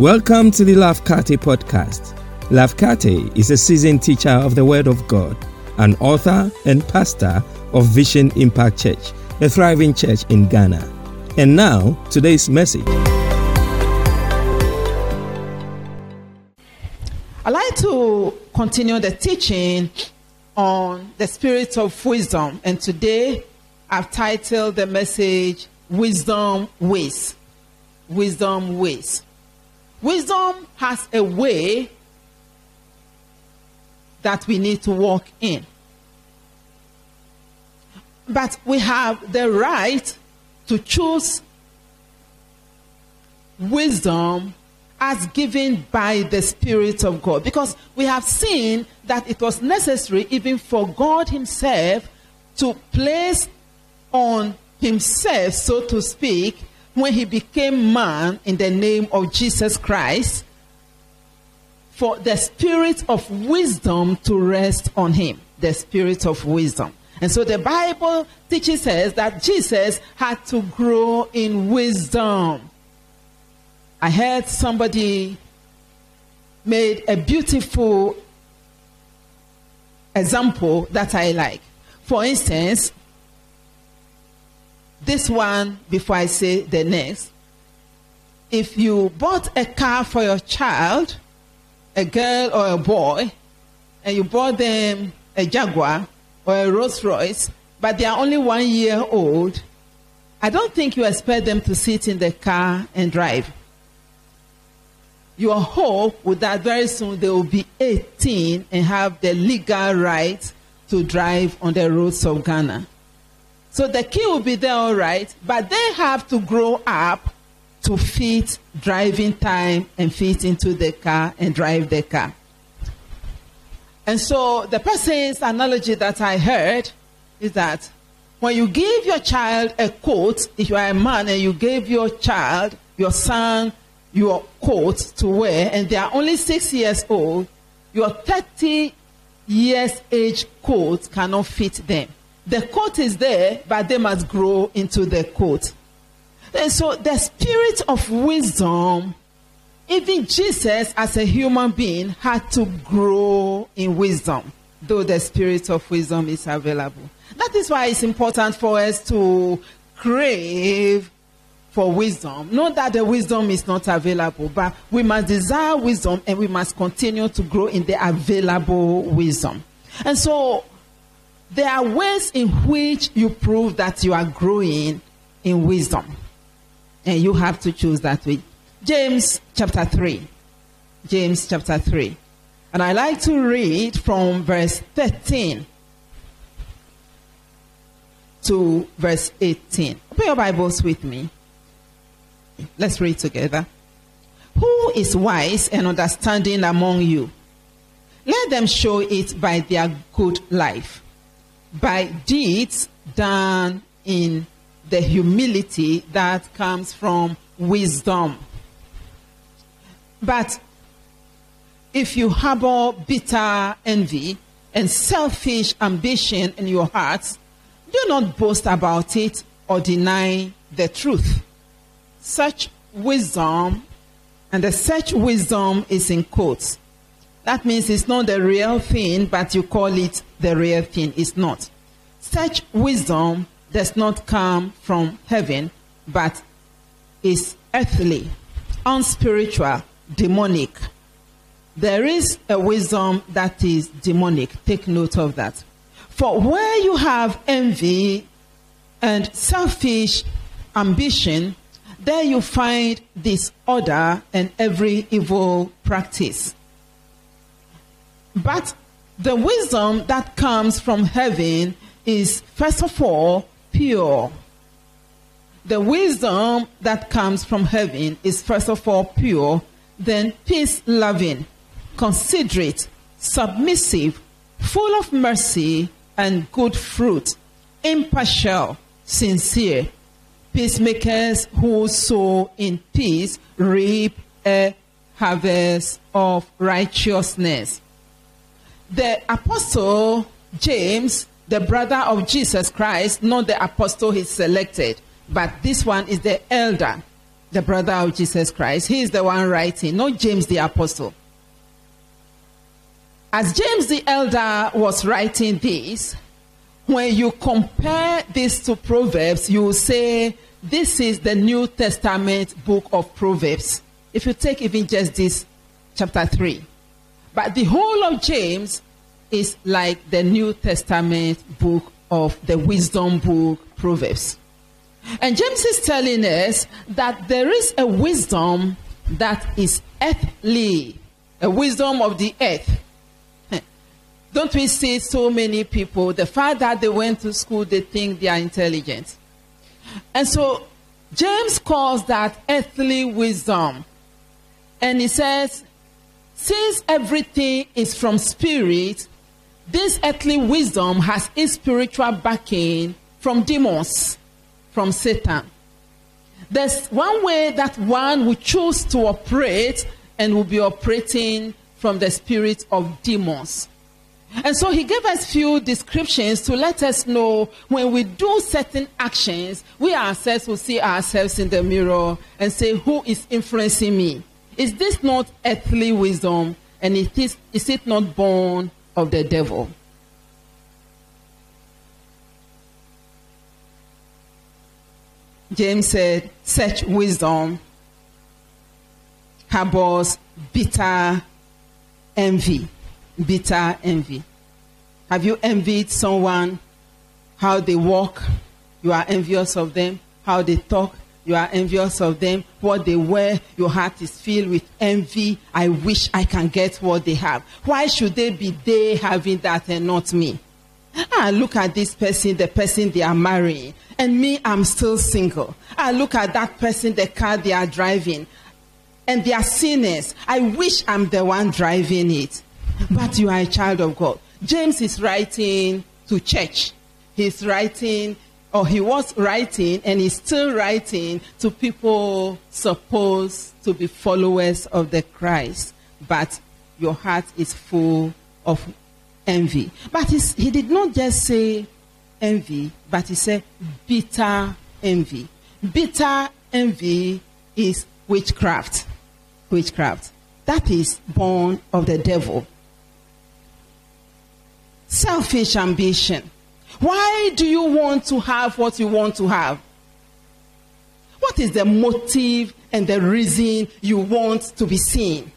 Welcome to the Lafkate podcast. Lafkate is a seasoned teacher of the Word of God, an author and pastor of Vision Impact Church, a thriving church in Ghana. And now, today's message. I'd like to continue the teaching on the spirit of wisdom. And today I've titled the message Wisdom Ways. Wisdom Ways. Wisdom has a way that we need to walk in. But we have the right to choose wisdom as given by the Spirit of God. Because we have seen that it was necessary even for God Himself to place on Himself, so to speak, when he became man in the name of Jesus Christ, for the spirit of wisdom to rest on him. The spirit of wisdom. And so the Bible teaches us that Jesus had to grow in wisdom. I heard somebody made a beautiful example that I like. For instance, this one before I say the next. If you bought a car for your child, a girl or a boy, and you bought them a Jaguar or a Rolls Royce, but they are only one year old, I don't think you expect them to sit in the car and drive. Your hope would that very soon they will be 18 and have the legal right to drive on the roads of Ghana. So the key will be there, all right, but they have to grow up to fit driving time and fit into the car and drive the car. And so the person's analogy that I heard is that when you give your child a coat, if you are a man and you gave your child, your son, your coat to wear, and they are only six years old, your 30 years age coat cannot fit them. The coat is there, but they must grow into the coat. And so the spirit of wisdom, even Jesus as a human being had to grow in wisdom, though the spirit of wisdom is available. That is why it's important for us to crave for wisdom. Not that the wisdom is not available, but we must desire wisdom and we must continue to grow in the available wisdom. And so there are ways in which you prove that you are growing in wisdom. And you have to choose that way. James chapter 3. James chapter 3. And I like to read from verse 13 to verse 18. Open your Bibles with me. Let's read together. Who is wise and understanding among you? Let them show it by their good life by deeds done in the humility that comes from wisdom. But if you harbor bitter envy and selfish ambition in your hearts, do not boast about it or deny the truth. Such wisdom, and the such wisdom is in quotes, that means it's not the real thing, but you call it the real thing. It's not. Such wisdom does not come from heaven, but is earthly, unspiritual, demonic. There is a wisdom that is demonic. Take note of that. For where you have envy and selfish ambition, there you find disorder and every evil practice. But the wisdom that comes from heaven is, first of all, pure. The wisdom that comes from heaven is, first of all, pure, then peace loving, considerate, submissive, full of mercy and good fruit, impartial, sincere. Peacemakers who sow in peace reap a harvest of righteousness the apostle James, the brother of Jesus Christ, not the apostle he selected, but this one is the elder. the brother of Jesus Christ. He is the one writing, not James the apostle. As James the elder was writing this, when you compare this to Proverbs, you will say this is the New Testament book of Proverbs. If you take even just this chapter 3. But the whole of James is like the New Testament book of the wisdom book, Proverbs. And James is telling us that there is a wisdom that is earthly, a wisdom of the earth. Don't we see so many people, the fact that they went to school, they think they are intelligent. And so James calls that earthly wisdom. And he says, since everything is from spirit, this earthly wisdom has its spiritual backing from demons, from Satan. There's one way that one will choose to operate and will be operating from the spirit of demons. And so he gave us few descriptions to let us know when we do certain actions, we ourselves will see ourselves in the mirror and say, who is influencing me? Is this not earthly wisdom? And is, is it not born of the devil? James said, such wisdom harbors bitter envy bitter envy. Have you envied someone? How they walk, you are envious of them. How they talk, you are envious of them. What they wear, your heart is filled with envy. I wish I can get what they have. Why should they be they having that and not me? Ah, look at this person, the person they are marrying, and me, I'm still single. Ah, look at that person, the car they are driving, and they are sinners. I wish I'm the one driving it but you are a child of God. James is writing to church. He's writing, or he was writing, and he's still writing to people supposed to be followers of the Christ. But your heart is full of envy. But he did not just say envy, but he said bitter envy. Bitter envy is witchcraft. Witchcraft. That is born of the devil selfish ambition. Why do you want to have what you want to have? What is the motive and the reason you want to be seen?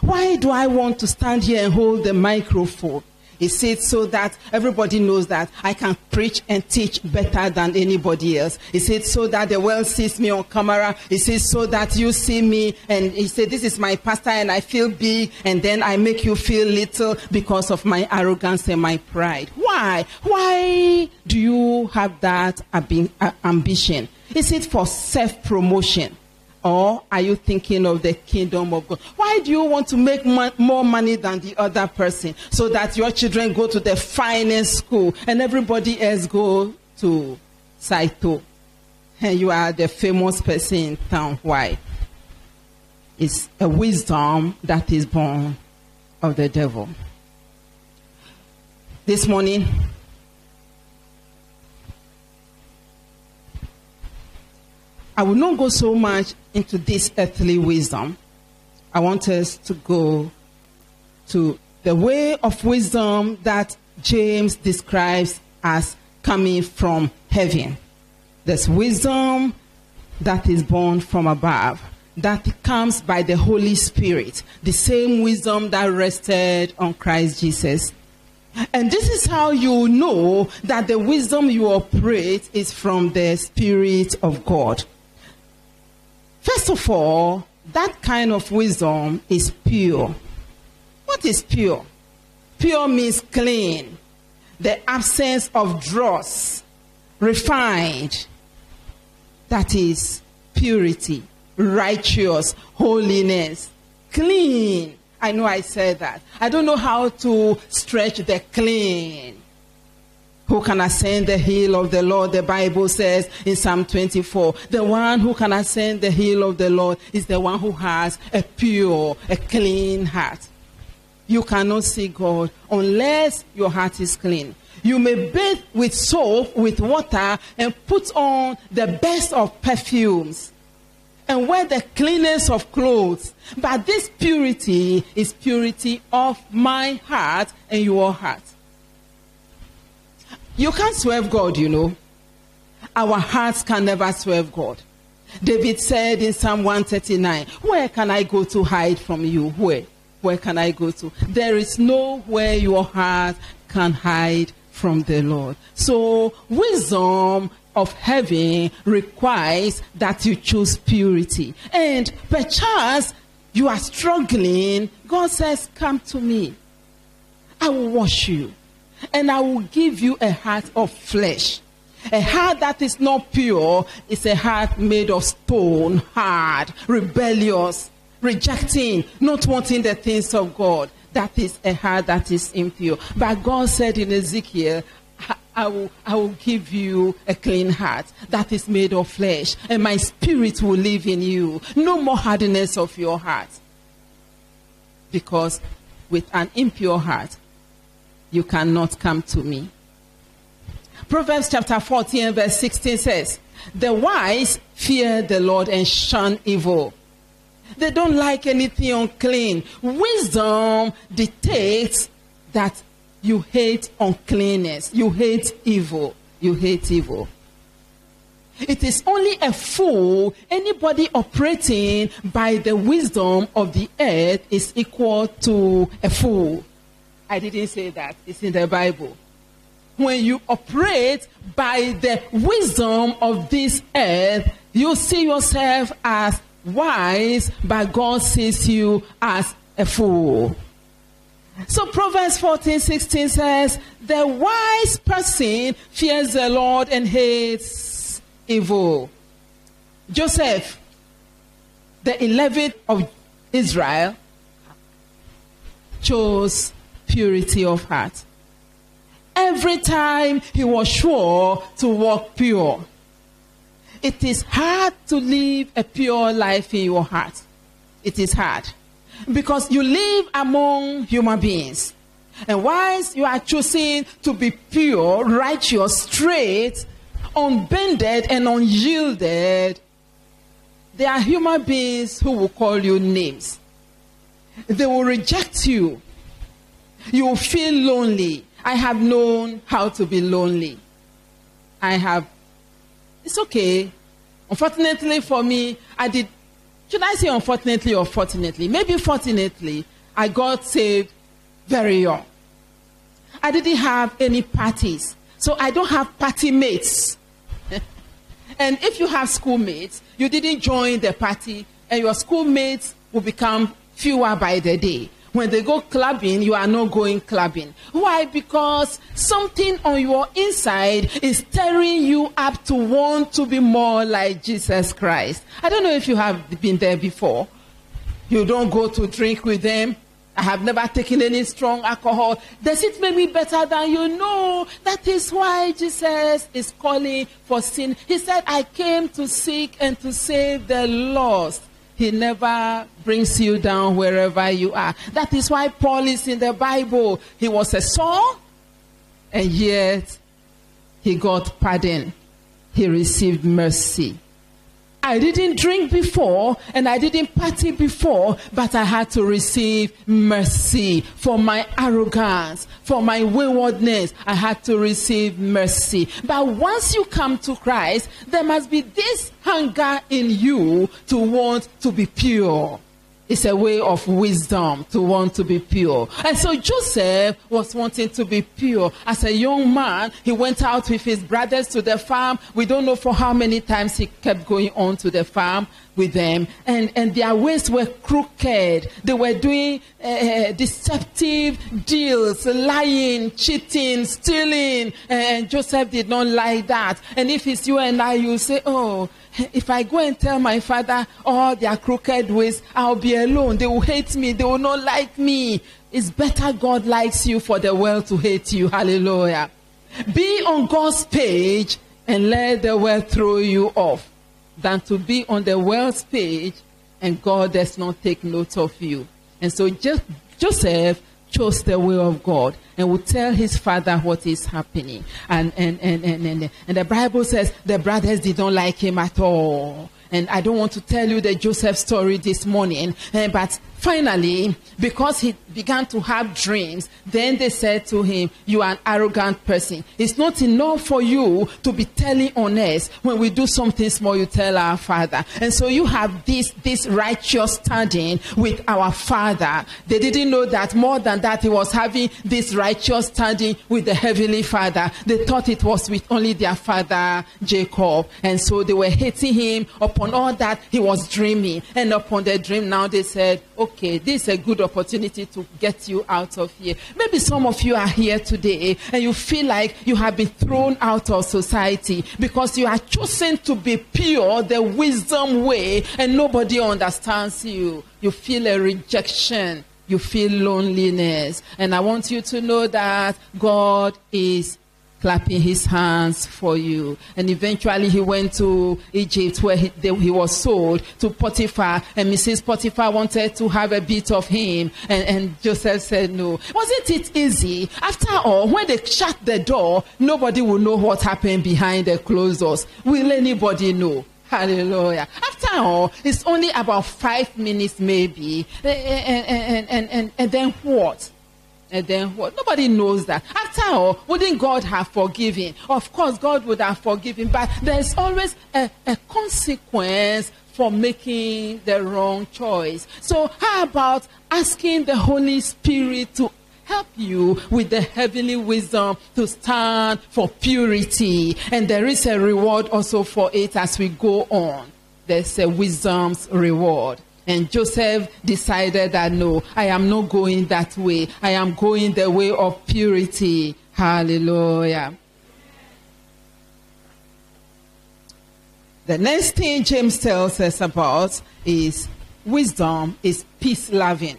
Why do I want to stand here and hold the microphone? He said so that everybody knows that I can preach and teach better than anybody else. He said so that the world sees me on camera. He said so that you see me and he said this is my pastor and I feel big and then I make you feel little because of my arrogance and my pride. Why? Why do you have that uh, ambition? Is it for self-promotion? Or are you thinking of the kingdom of God? Why do you want to make more money than the other person so that your children go to the finest school and everybody else go to Saito? And you are the famous person in town. Why? It's a wisdom that is born of the devil. This morning, I will not go so much into this earthly wisdom. I want us to go to the way of wisdom that James describes as coming from heaven. There's wisdom that is born from above, that comes by the Holy Spirit, the same wisdom that rested on Christ Jesus. And this is how you know that the wisdom you operate is from the Spirit of God. First of all, that kind of wisdom is pure. What is pure? Pure means clean, the absence of dross, refined. That is purity, righteous, holiness, clean. I know I said that. I don't know how to stretch the clean. Who can ascend the hill of the Lord? The Bible says in Psalm 24. The one who can ascend the hill of the Lord is the one who has a pure, a clean heart. You cannot see God unless your heart is clean. You may bathe with soap, with water, and put on the best of perfumes and wear the cleanest of clothes. But this purity is purity of my heart and your heart. You can't serve God, you know. Our hearts can never serve God. David said in Psalm 139, Where can I go to hide from you? Where? Where can I go to? There is nowhere your heart can hide from the Lord. So, wisdom of heaven requires that you choose purity. And perchance you are struggling. God says, Come to me. I will wash you. And I will give you a heart of flesh. A heart that is not pure is a heart made of stone, hard, rebellious, rejecting, not wanting the things of God. That is a heart that is impure. But God said in Ezekiel, I will, I will give you a clean heart that is made of flesh, and my spirit will live in you. No more hardness of your heart. Because with an impure heart, you cannot come to me. Proverbs chapter 14, verse 16 says, The wise fear the Lord and shun evil. They don't like anything unclean. Wisdom dictates that you hate uncleanness, you hate evil, you hate evil. It is only a fool, anybody operating by the wisdom of the earth is equal to a fool. I didn't say that, it's in the Bible. When you operate by the wisdom of this earth, you see yourself as wise, but God sees you as a fool. So Proverbs 14, 16 says, The wise person fears the Lord and hates evil. Joseph, the 11th of Israel, chose purity of heart. Every time he was sure to walk pure. It is hard to live a pure life in your heart. It is hard. Because you live among human beings. And whilst you are choosing to be pure, righteous, straight, unbended, and unyielded, there are human beings who will call you names. They will reject you. You feel lonely. I have known how to be lonely. I have it's okay. Unfortunately for me, I did, should I say unfortunately or fortunately? Maybe fortunately, I got saved very young. I didn't have any parties. So I don't have party mates. and if you have schoolmates, you didn't join the party, and your schoolmates will become fewer by the day. When they go clubbing, you are not going clubbing. Why? Because something on your inside is stirring you up to want to be more like Jesus Christ. I don't know if you have been there before. You don't go to drink with them. I have never taken any strong alcohol. Does it make me better than you? know? That is why Jesus is calling for sin. He said, I came to seek and to save the lost. He never brings you down wherever you are. That is why Paul is in the Bible. He was a Saul, and yet he got pardon. He received mercy. I didn't drink before and I didn't party before, but I had to receive mercy for my arrogance, for my waywardness. I had to receive mercy. But once you come to Christ, there must be this hunger in you to want to be pure. It's a way of wisdom to want to be pure. And so Joseph was wanting to be pure. As a young man, he went out with his brothers to the farm. We don't know for how many times he kept going on to the farm with them. And, and their ways were crooked. They were doing uh, deceptive deals, lying, cheating, stealing. And Joseph did not like that. And if it's you and I, you say, oh, if I go and tell my father all their crooked ways, I'll be alone. They will hate me. They will not like me. It's better God likes you for the world to hate you. Hallelujah. Be on God's page and let the world throw you off than to be on the world's page and God does not take note of you. And so Joseph chose the way of God and would tell his father what is happening. And, and, and, and, and, and the Bible says the brothers did not like him at all. And I don't want to tell you the Joseph story this morning, eh, but finally, because he began to have dreams, then they said to him, You are an arrogant person. It's not enough for you to be telling on us. When we do something small, you tell our father. And so you have this, this righteous standing with our father. They didn't know that more than that, he was having this righteous standing with the heavenly father. They thought it was with only their father, Jacob. And so they were hating him upon all that he was dreaming. And upon the dream, now they said, Okay, this is a good opportunity to get you out of here. Maybe some of you are here today and you feel like you have been thrown out of society because you are choosing to be pure, the wisdom way, and nobody understands you. You feel a rejection. You feel loneliness. And I want you to know that God is clapping his hands for you. And eventually he went to Egypt where he, they, he was sold to Potiphar. And Mrs. Potiphar wanted to have a bit of him. And, and Joseph said no. Wasn't it easy? After all, when they shut the door, nobody will know what happened behind the closed doors. Will anybody know? Hallelujah. After all, it's only about five minutes maybe. And, and, and, and, and then what? And then what? Nobody knows that. After all, wouldn't God have forgiven? Of course, God would have forgiven, but there's always a, a consequence for making the wrong choice. So, how about asking the Holy Spirit to help you with the heavenly wisdom to stand for purity? And there is a reward also for it as we go on. There's a wisdom's reward. And Joseph decided that no, I am not going that way. I am going the way of purity. Hallelujah. The next thing James tells us about is wisdom is peace loving.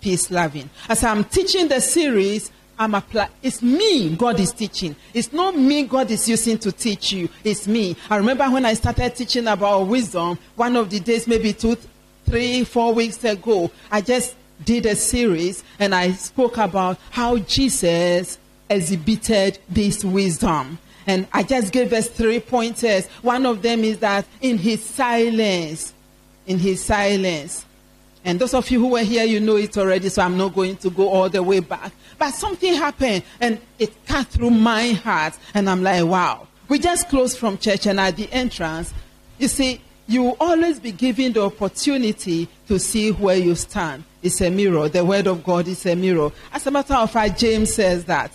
Peace loving. As I'm teaching the series, I'm. It's me God is teaching. It's not me God is using to teach you. It's me. I remember when I started teaching about wisdom, one of the days, maybe two, three, four weeks ago, I just did a series and I spoke about how Jesus exhibited this wisdom. And I just gave us three pointers. One of them is that in his silence, in his silence. And those of you who were here, you know it already, so I'm not going to go all the way back. But something happened and it cut through my heart. And I'm like, wow. We just closed from church and at the entrance, you see, you will always be given the opportunity to see where you stand. It's a mirror. The word of God is a mirror. As a matter of fact, James says that.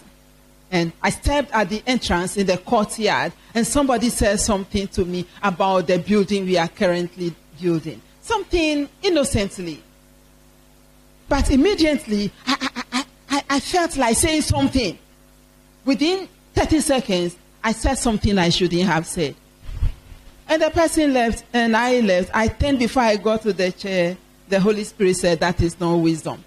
And I stepped at the entrance in the courtyard, and somebody said something to me about the building we are currently building. Something innocently. But immediately, I, I, I, I felt like saying something. Within 30 seconds, I said something I shouldn't have said. And the person left, and I left. I turned before I got to the chair. The Holy Spirit said, That is not wisdom.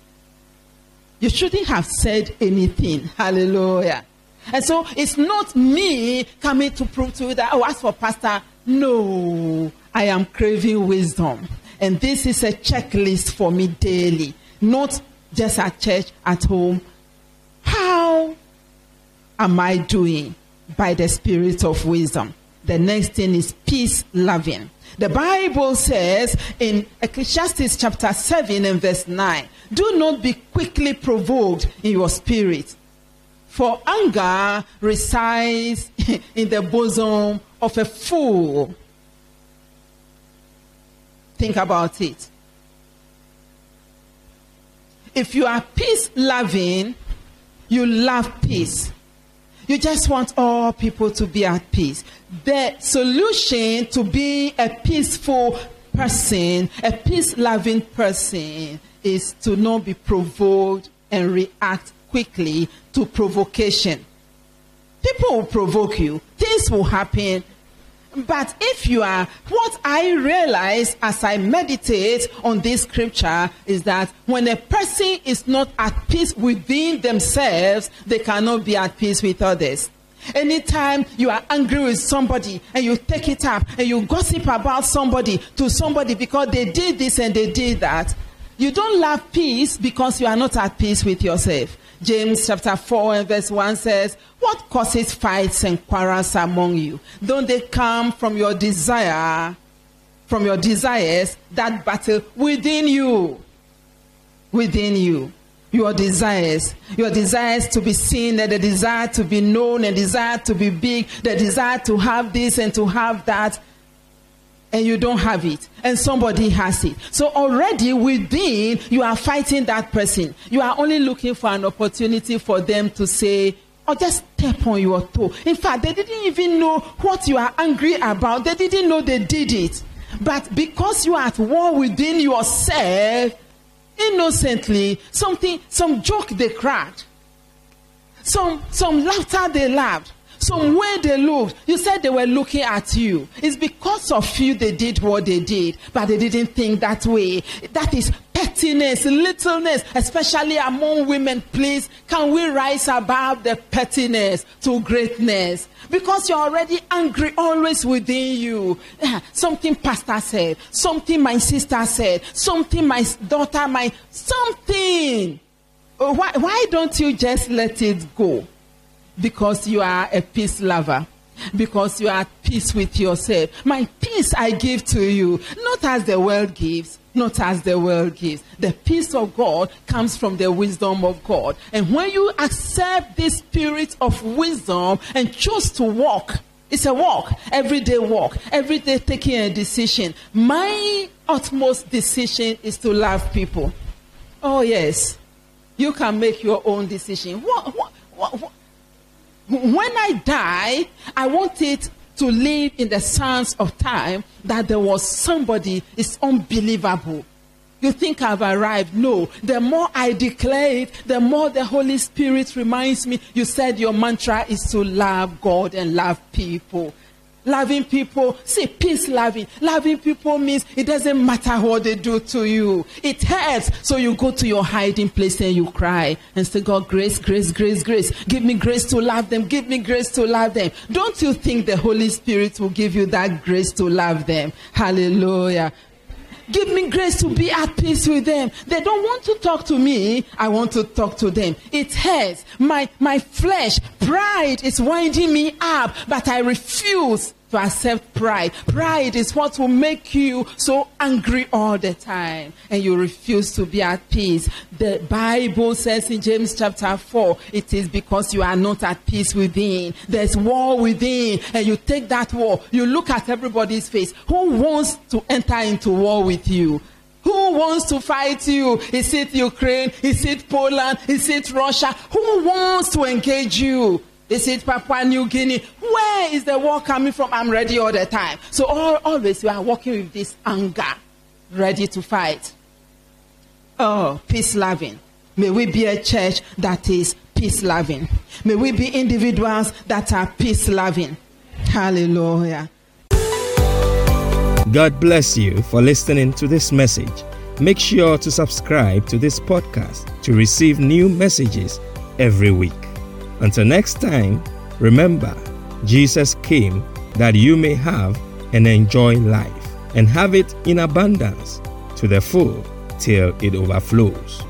You shouldn't have said anything. Hallelujah. And so it's not me coming to prove to you that, oh, as for Pastor, no, I am craving wisdom. And this is a checklist for me daily, not just at church, at home. How am I doing by the spirit of wisdom? The next thing is peace loving. The Bible says in Ecclesiastes chapter 7 and verse 9, do not be quickly provoked in your spirit, for anger resides in the bosom of a fool. Think about it. If you are peace loving, you love peace. You just want all people to be at peace. The solution to be a peaceful person, a peace loving person, is to not be provoked and react quickly to provocation. People will provoke you, things will happen. But if you are, what I realize as I meditate on this scripture is that when a person is not at peace within themselves, they cannot be at peace with others. Anytime you are angry with somebody and you take it up and you gossip about somebody to somebody because they did this and they did that, you don't love peace because you are not at peace with yourself. James chapter 4 and verse 1 says, What causes fights and quarrels among you? Don't they come from your desire from your desires, that battle within you. Within you. Your desires, your desires to be seen, and the desire to be known, and desire to be big, the desire to have this and to have that, and you don't have it, and somebody has it. So already within, you are fighting that person. You are only looking for an opportunity for them to say, or just step on your toe. In fact, they didn't even know what you are angry about. They didn't know they did it. But because you are at war within yourself, innocently, something, some joke they cracked, some, some laughter they laughed, some way they looked. You said they were looking at you. It's because of you they did what they did, but they didn't think that way. That is pettiness, littleness, especially among women. Please, can we rise above the pettiness to greatness? Because you're already angry always within you. Something pastor said, something my sister said, something my daughter, my something. Oh, why, why don't you just let it go? Because you are a peace lover because you are at peace with yourself. My peace I give to you, not as the world gives, not as the world gives. The peace of God comes from the wisdom of God. And when you accept this spirit of wisdom and choose to walk, it's a walk, everyday walk, every day taking a decision. My utmost decision is to love people. Oh, yes. You can make your own decision. What, what, what, when I die, I want it to live in the sense of time that there was somebody, it's unbelievable. You think I've arrived? No. The more I declare it, the more the Holy Spirit reminds me. You said your mantra is to love God and love people. Loving people, see, peace loving. Loving people means it doesn't matter what they do to you. It hurts. So you go to your hiding place and you cry and say, God, grace, grace, grace, grace. Give me grace to love them. Give me grace to love them. Don't you think the Holy Spirit will give you that grace to love them? Hallelujah. Give me grace to be at peace with them. They don't want to talk to me. I want to talk to them. It hurts. My, my flesh, pride is winding me up, but I refuse to accept pride. Pride is what will make you so angry all the time and you refuse to be at peace. The Bible says in James chapter 4, it is because you are not at peace within. There's war within and you take that war. You look at everybody's face. Who wants to enter into war with you? Who wants to fight you? Is it Ukraine? Is it Poland? Is it Russia? Who wants to engage you? Is it Papua New Guinea? Where is the war coming from? I'm ready all the time. So all, always we are working with this anger, ready to fight. Oh, peace loving. May we be a church that is peace loving. May we be individuals that are peace loving. Hallelujah. God bless you for listening to this message. Make sure to subscribe to this podcast to receive new messages every week. Until next time, remember, Jesus came that you may have and enjoy life and have it in abundance to the full till it overflows.